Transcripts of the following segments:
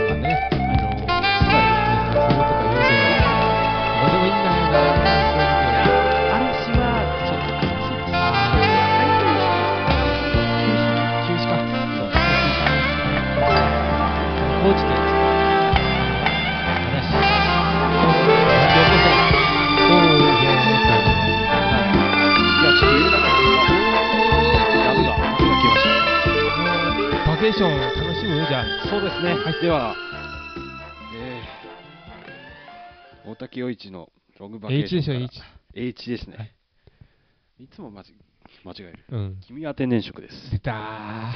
いうのはでは、えー、大竹陽一のロングバケーションでしょ、から H。H ですね。いつも間違間違える。うん。君は天然色です。出た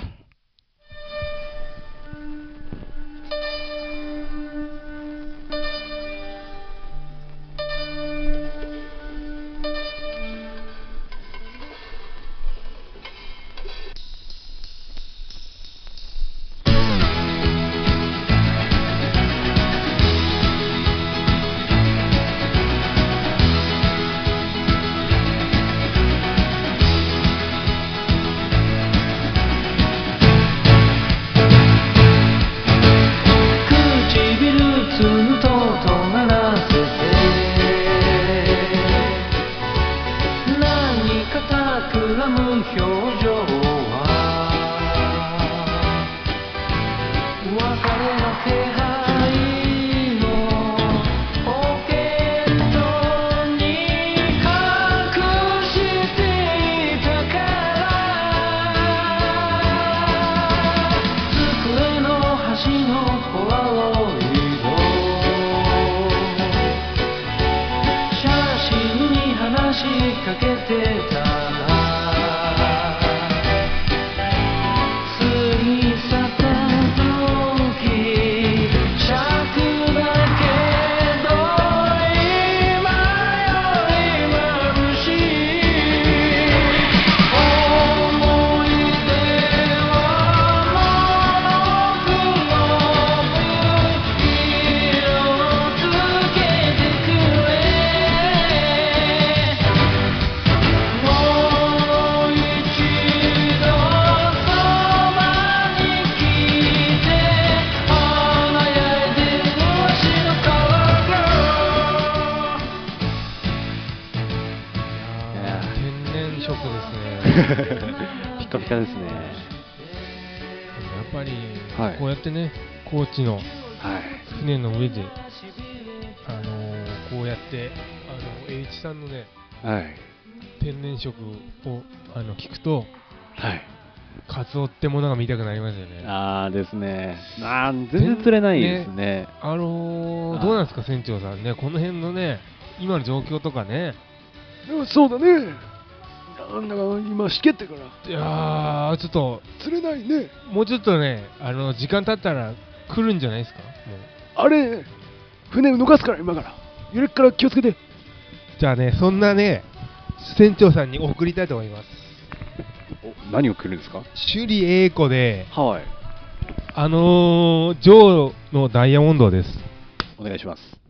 ってね、高知のはい。船の上で、あのーこうやって、あの、H さんのね、はい。天然色をあの聞くと、はい。カツオってものが見たくなりますよね。あーですね。あー全然釣れないですね。あのーあどうなんですか、船長さんね、この辺のね、今の状況とかね、そうだね。なんだか今しけってからいやー、ちょっと、釣れないね。もうちょっとね、あの時間経ったら来るんじゃないですか、もう。あれ、船動かすから今から。揺れっから気をつけて。じゃあね、そんなね、船長さんに送りたいと思います。お何を来るんですか？首里英子で、はい。あのー、ジョーのダイヤモンドです。お願いします。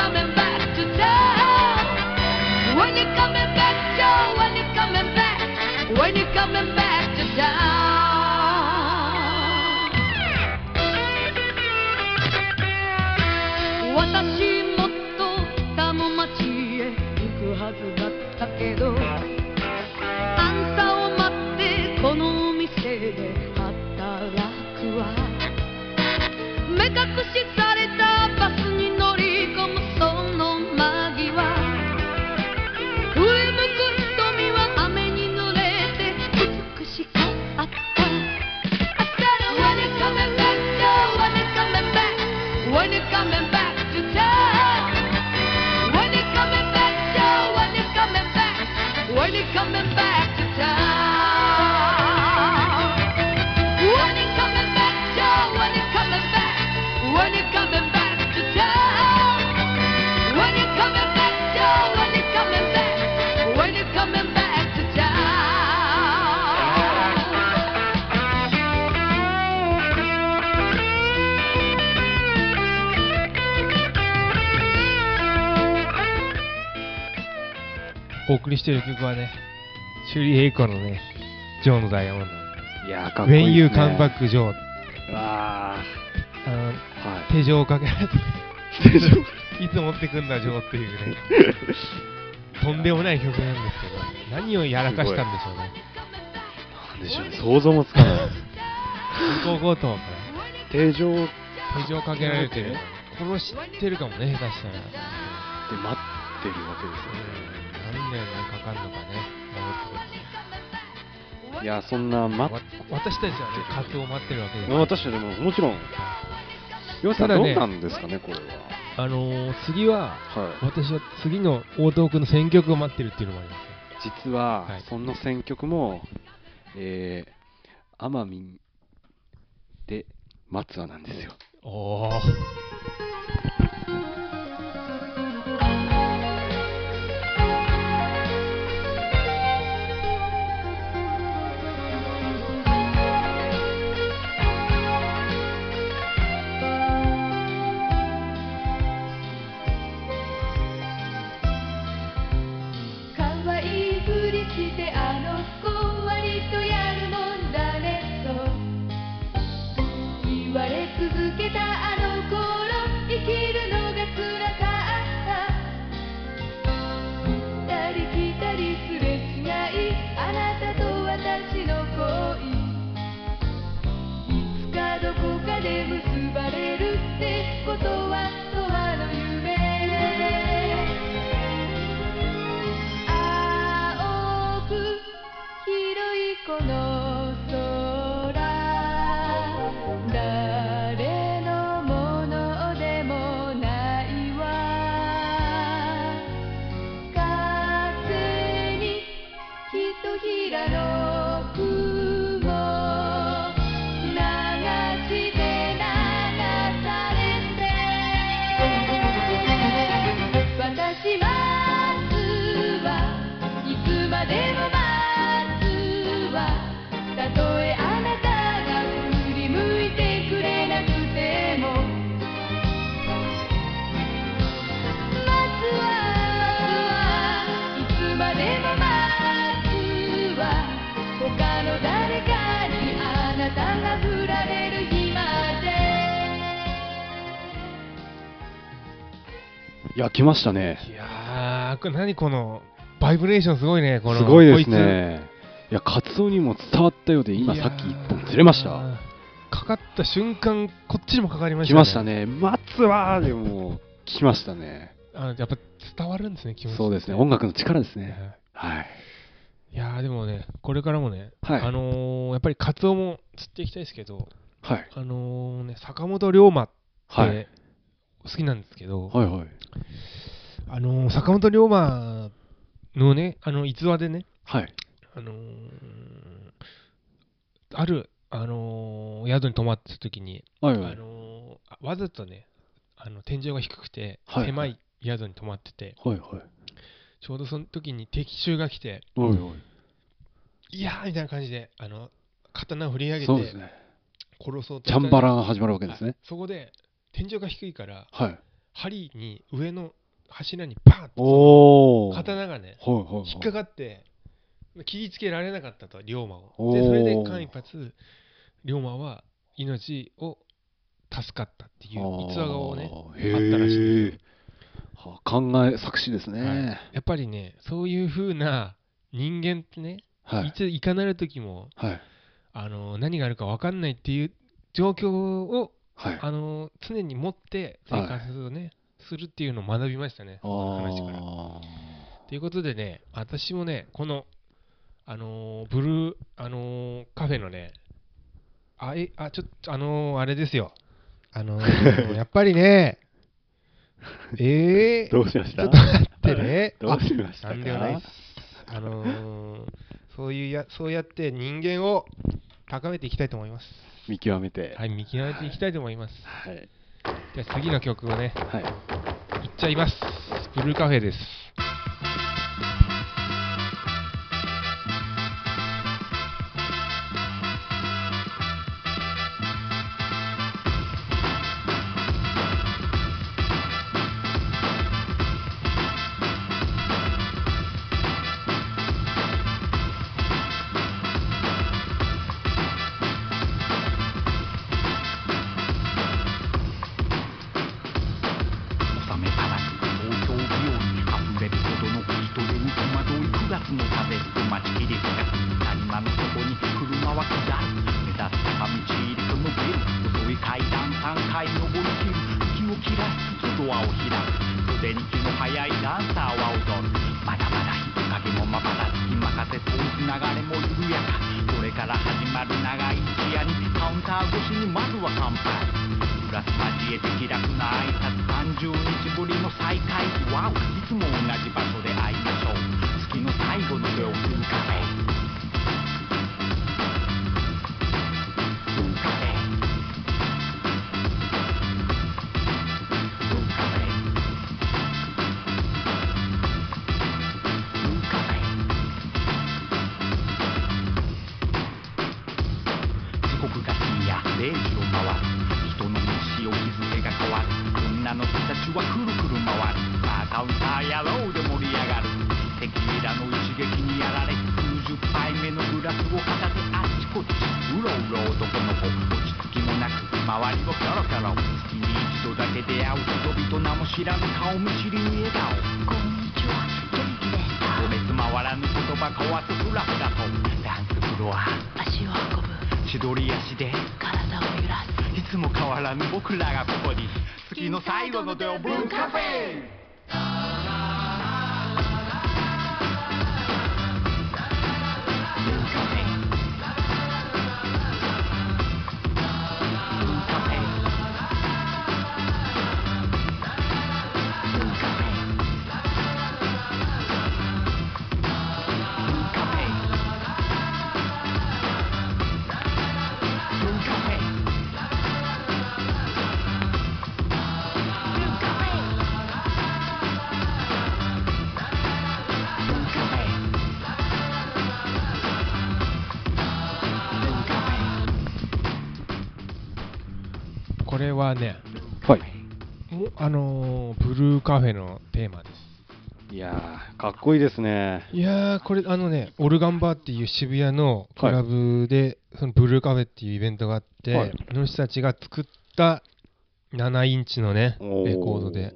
Coming back to town. When you coming back Joe when you coming back when you coming back to town 送りしている曲はね、首里英子のね、ジョーのダイヤモンド。いやー、かっこい When い You ですね。Come Back ジョー。わあのー。はい。手錠をかけられて、手錠いつ持ってくんだ、ジョーっていうね。とんでもない曲なんですけど、何をやらかしたんでしょうね。なんでしょうね、想像もつかない。銀行強盗から手錠で手錠かけられてる。殺してるかもね、下手したら。待ってるわけですよね。何年かかるのかね、戻っていや、そんな、ま私たちはね、カツを待ってるわけです。私たちももちろん、ヨウさん、ねどうなんですかね、これは。あのー、次は、はい。私は次の大東区の選曲を待ってるっていうのもありますよ。実は、はいその選曲も、えー、奄美で松和なんですよ。おー。で結ばれるってことはきましたね。いやー何このバイブレーションすごいねこのすごいですね。いやカツオにも伝わったようで今さっき1本釣れました。かかった瞬間こっちにもかかりましたね。来ましたね。待つわでも来ましたね。あやっぱ伝わるんですね気持ちそうですね。音楽の力ですね、はい。い。やでもね、これからもね、はい、あのー、やっぱりカツオも釣っていきたいですけど、はい、あのー、ね、坂本龍馬って、はい、好きなんですけど、はいはい、あの坂本龍馬のねあの逸話でね、はい、あのー、ある、あのー、宿に泊まってた時に、はいはい、あのー、わざとねあの天井が低くて、狭い宿に泊まってて、はいはい、ちょうどその時に敵襲が来て、はいはい、いやーみたいな感じであの刀を振り上げて、ね、殺そうとチャンバラが始まるわけですね。そこで天井が低いから、はい、針に上の柱にパーンと刀がね、はいはいはい、引っかかって切りつけられなかったと龍馬を。でそれで間一髪龍馬は命を助かったっていう逸話をねあったらしい。考え作詞ですね、はい、やっぱりねそういうふうな人間ってね、はい、いついかなる時も、はい、あの何があるか分かんないっていう状況をはい、あの常に持って生活をね、はい、するっていうのを学びましたね、その話から。ということでね、私もね、この、あのー、ブルー、あのー、カフェのね、あ、え、あ、ちょっと、あのー、あれですよ。あの やっぱりね、えー、どうしました？ちょっと待ってね。どうしましたなん。あのそういうや、そうやって人間を高めていきたいと思います。見極めて。はい見極めていきたいと思います、はい、じゃあ次の曲をね、はい、いっちゃいます。ブルーカフェです。あのーブルーカフェのテーマです。いやー、かっこいいですね。いやー、これ、あのね、オルガンバーっていう渋谷のクラブで、そのブルーカフェっていうイベントがあって、はいその人たちが作った7インチのね、レコードで、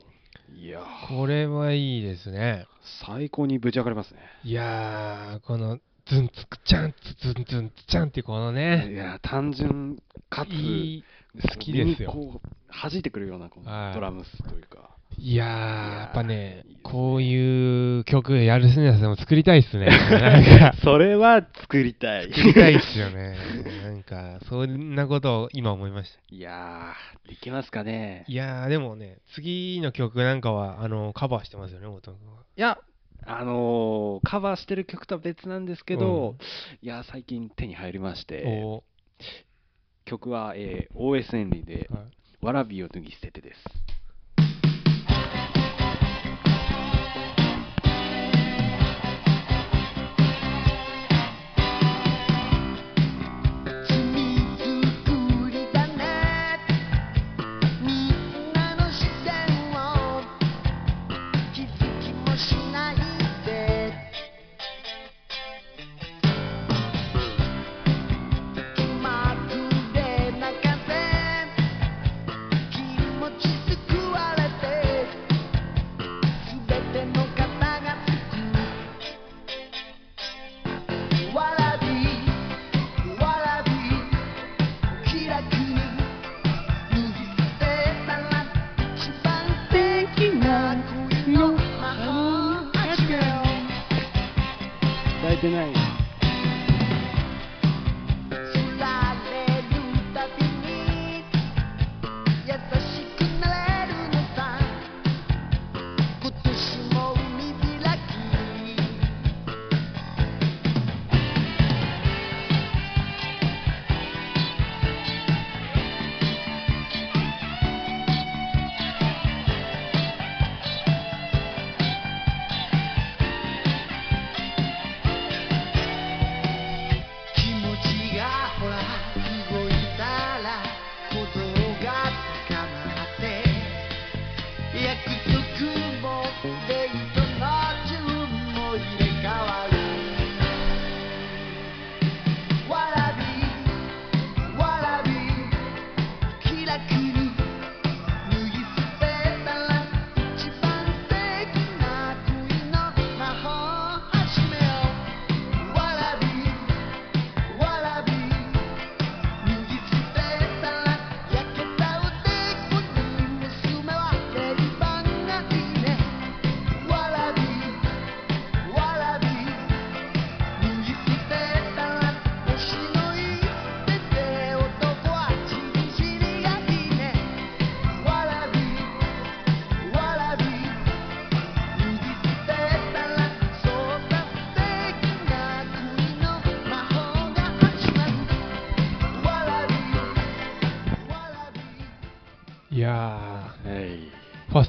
いやーこれはいいですね。最高にぶち上がりますね。いやー、この、ズンツクチャンツズンズンツチャンっていうこのいね、やー単純かつ、いい好きですよこう弾いてくるようなこのはいドラムスというか。いややっぱねこういう曲やるすんやつでも作りたいっすね。なんか、それは作りたい。作りたいっすよね。なんか、そんなことを今思いました。いやー、できますかね。いやー、でもね、次の曲なんかは、あの、カバーしてますよね、音君は。いや、あのーカバーしてる曲とは別なんですけど、うんいやー、最近手に入りまして、お曲は、えー OS エンリーで、ーはいわらびを脱ぎ捨ててです。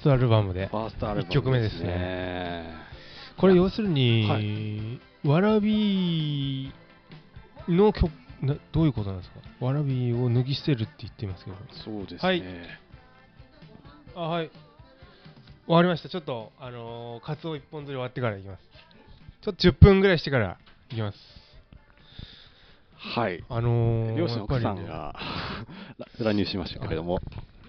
トアルバムでフ。ァーストアルバム一曲目ですね。これ要するに、はわらびの曲な、どういうことなんですか？わらびを脱ぎ捨てるって言ってますけど。そうですね。はいあ、はい。終わりました。ちょっと、あのー、カツオ一本釣り終わってからいきます。ちょっと10分ぐらいしてからいきます。はい。あのー、両親の奥さんが 乱入しましたけれども、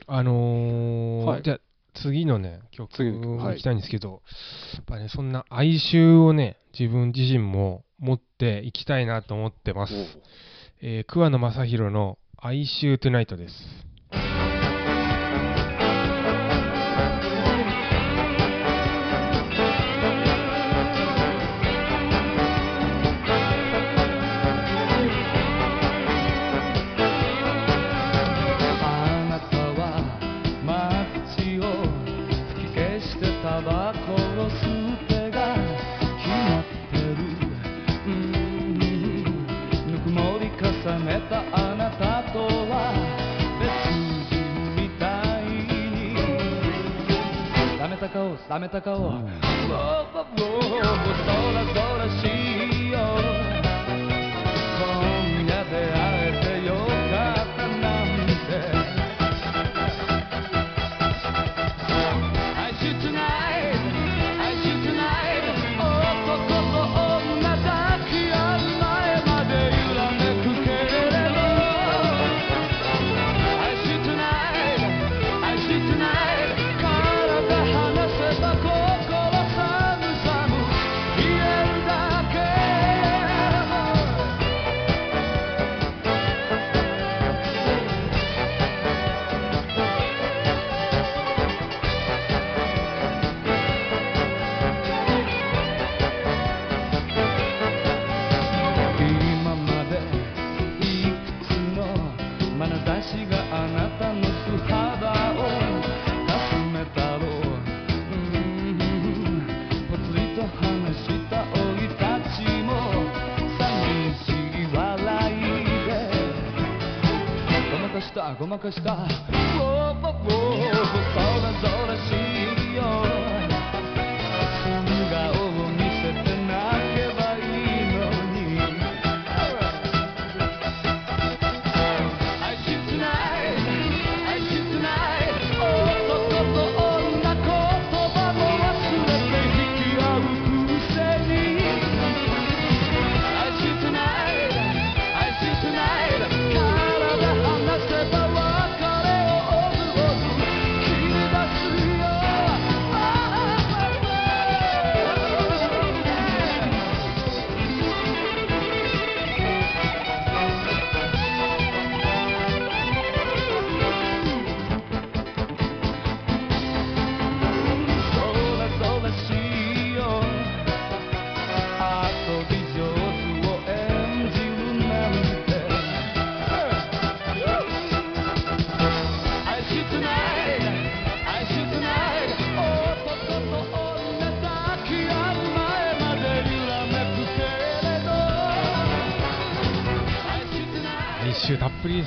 あのーはいじゃあ次のね、曲次の曲はい行きたいんですけど、やっぱね、そんな哀愁をね、自分自身も持っていきたいなと思ってます。えー桑野正宏の哀愁トゥナイトです。めた顔冷めた顔ウォーウォーウォーそらそらしい alguma coisa está. Vou, vou, vou.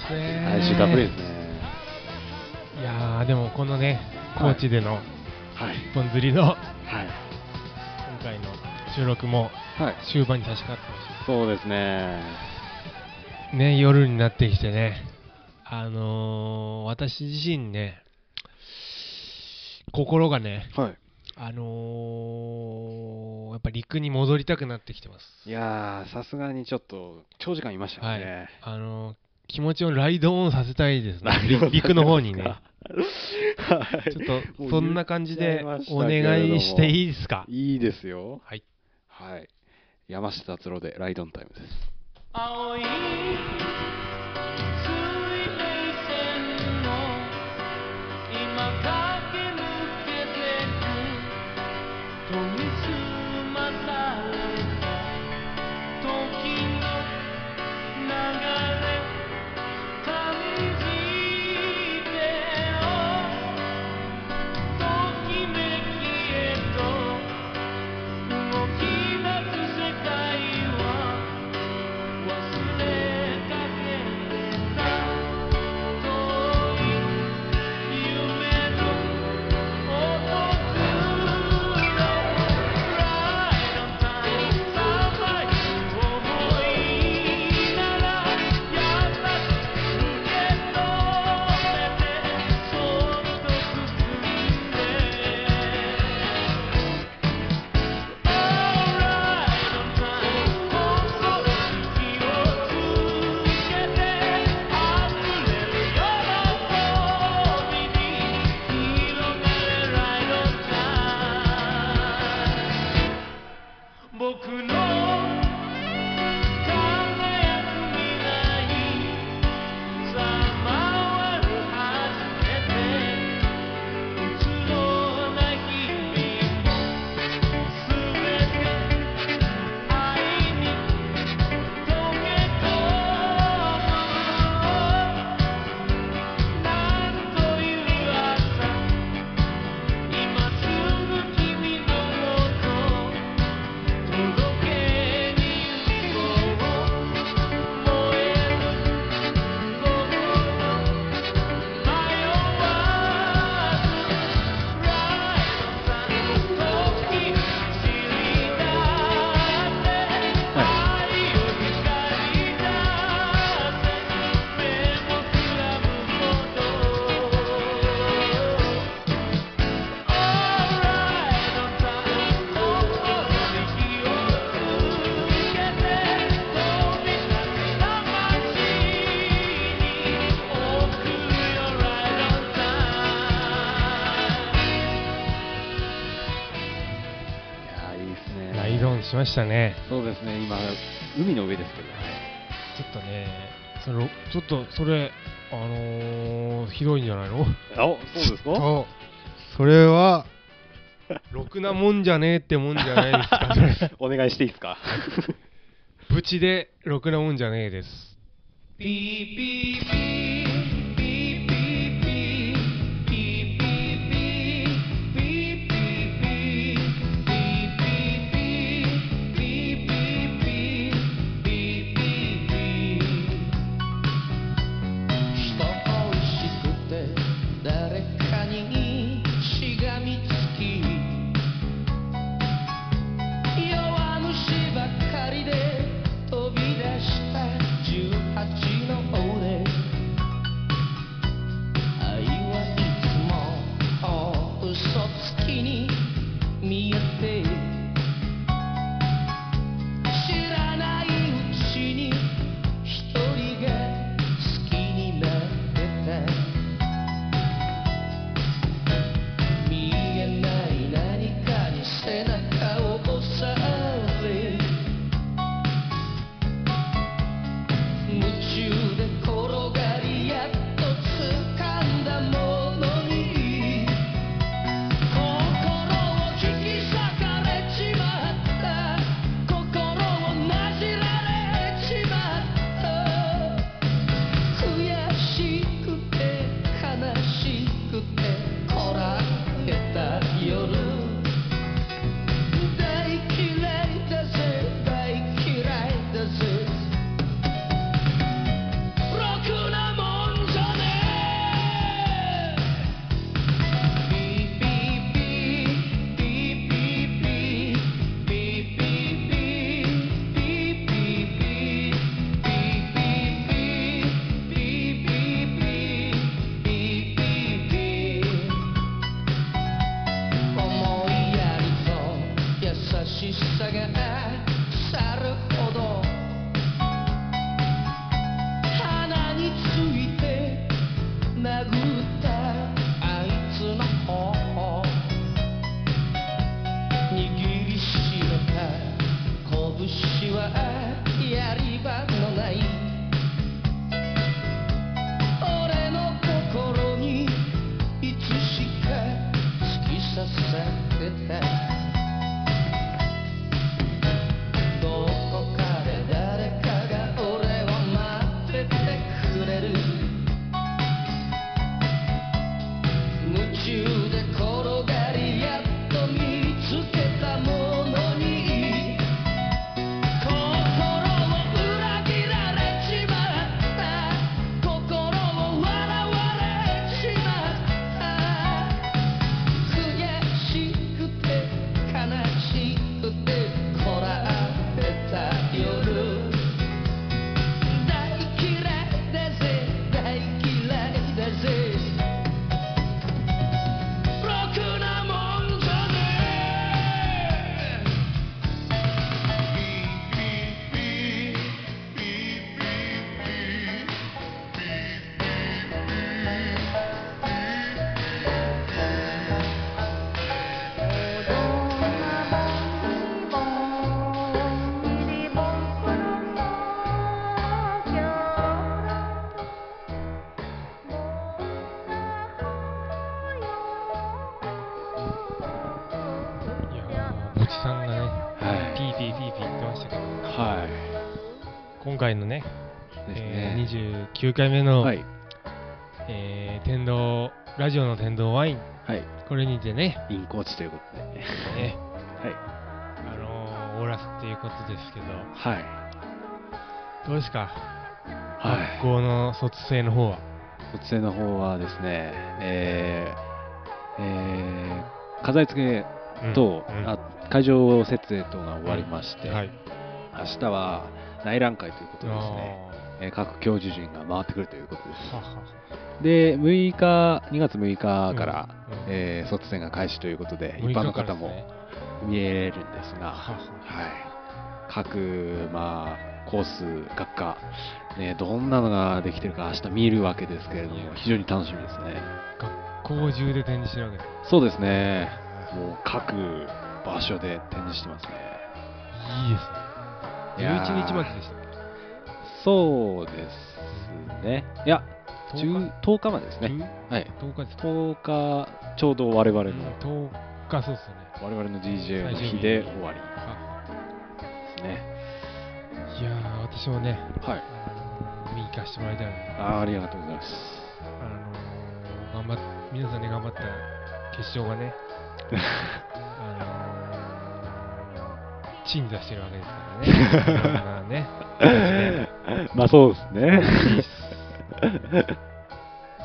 ですね。来週たっぷりですね。いやでもこのね、高知での一本釣りの、はい、今回の収録も終盤に差し掛かってました、そうですね。ね夜になってきてね、あのー、私自身ね、心がね、はい、あのー、やっぱ陸に戻りたくなってきてます。いやさすがにちょっと長時間いましたね、はい、あのー気持ちをライドオンさせたいですね。陸の方にね。はい、ちょっとそんな感じでお願いしていいですか？いいですよ。はい。はい。山下達郎でライドオンタイムです。ましたね。そうですね、今、海の上ですけどね。ちょっとね、それちょっとそれ、あのー、ひどいんじゃないの？あそうですか？それは、ろくなもんじゃねえってもんじゃないですか、お願いしていいですか？ブチでろくなもんじゃねえです。ピーピーピー29回目の、はい。えー天童、ラジオの天童ワイン、はい。これにてね、インコーチということで。ねはい。あのー、終わらすっていうことですけど、はい。どうですか、はい学校の卒生の方は？卒生の方はですね、えー、えー、飾り付けと、うんうんあ会場設営等が終わりまして、はい。明日は内覧会ということでですね、えー各教授陣が回ってくるということです。ははで、6日、2月6日から、うんうんえー卒戦が開始ということで、6一般の方も見えるんですが、はい、各、まあ、コース、学科、ね、どんなのができてるか明日見るわけですけれども、非常に楽しみですね。学校中で展示してるわけです。そうですね、もう各場所で展示してますね。いいですね。いやー11日まででしたっそうですね。いや、け10 10日までですね。10はい。10日ですか？10日、ちょうど我々の、10日そうですよね。我々の DJ の日で終わりですね。いやー、私もね、はい。あのー見に行かせてもらいたいなあーありがとうございます。あのー、頑張っ皆さんね、頑張った決勝がね、あのー、鎮座してるわけですからね。ね。まあそうですね。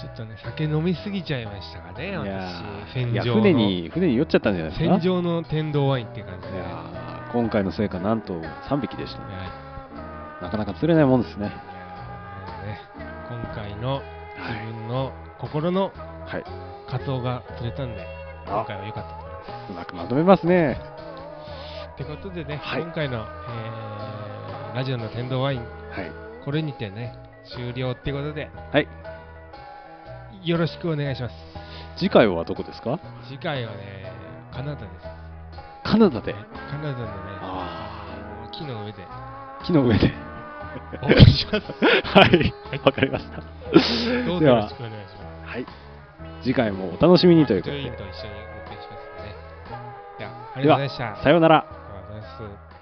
ちょっとね、酒飲みすぎちゃいましたかね、私。ーいや戦場の。船に、船に酔っちゃったんじゃないですか？戦場の天童ワインって感じで、ね。今回の成果、なんと3匹でしたね。なかなか釣れないもんですね。ね、今回の自分の心のはい。カツオが釣れたんで、あ今回は良かったと思います。うまくまとめますね。ってことでね、はい今回の、えーラジオの天童ワイン、はい。これにてね、終了ってことで、はい。よろしくお願いします。次回はどこですか？次回はね、カナダです。カナダで？カナダのね、あ木の上で木の上で。お送りします。はい。わかりました。どうぞよろしくお願いします。はい。次回もお楽しみにということで。と一緒にお送りしますね。では、ありがとうございました。さようなら。あ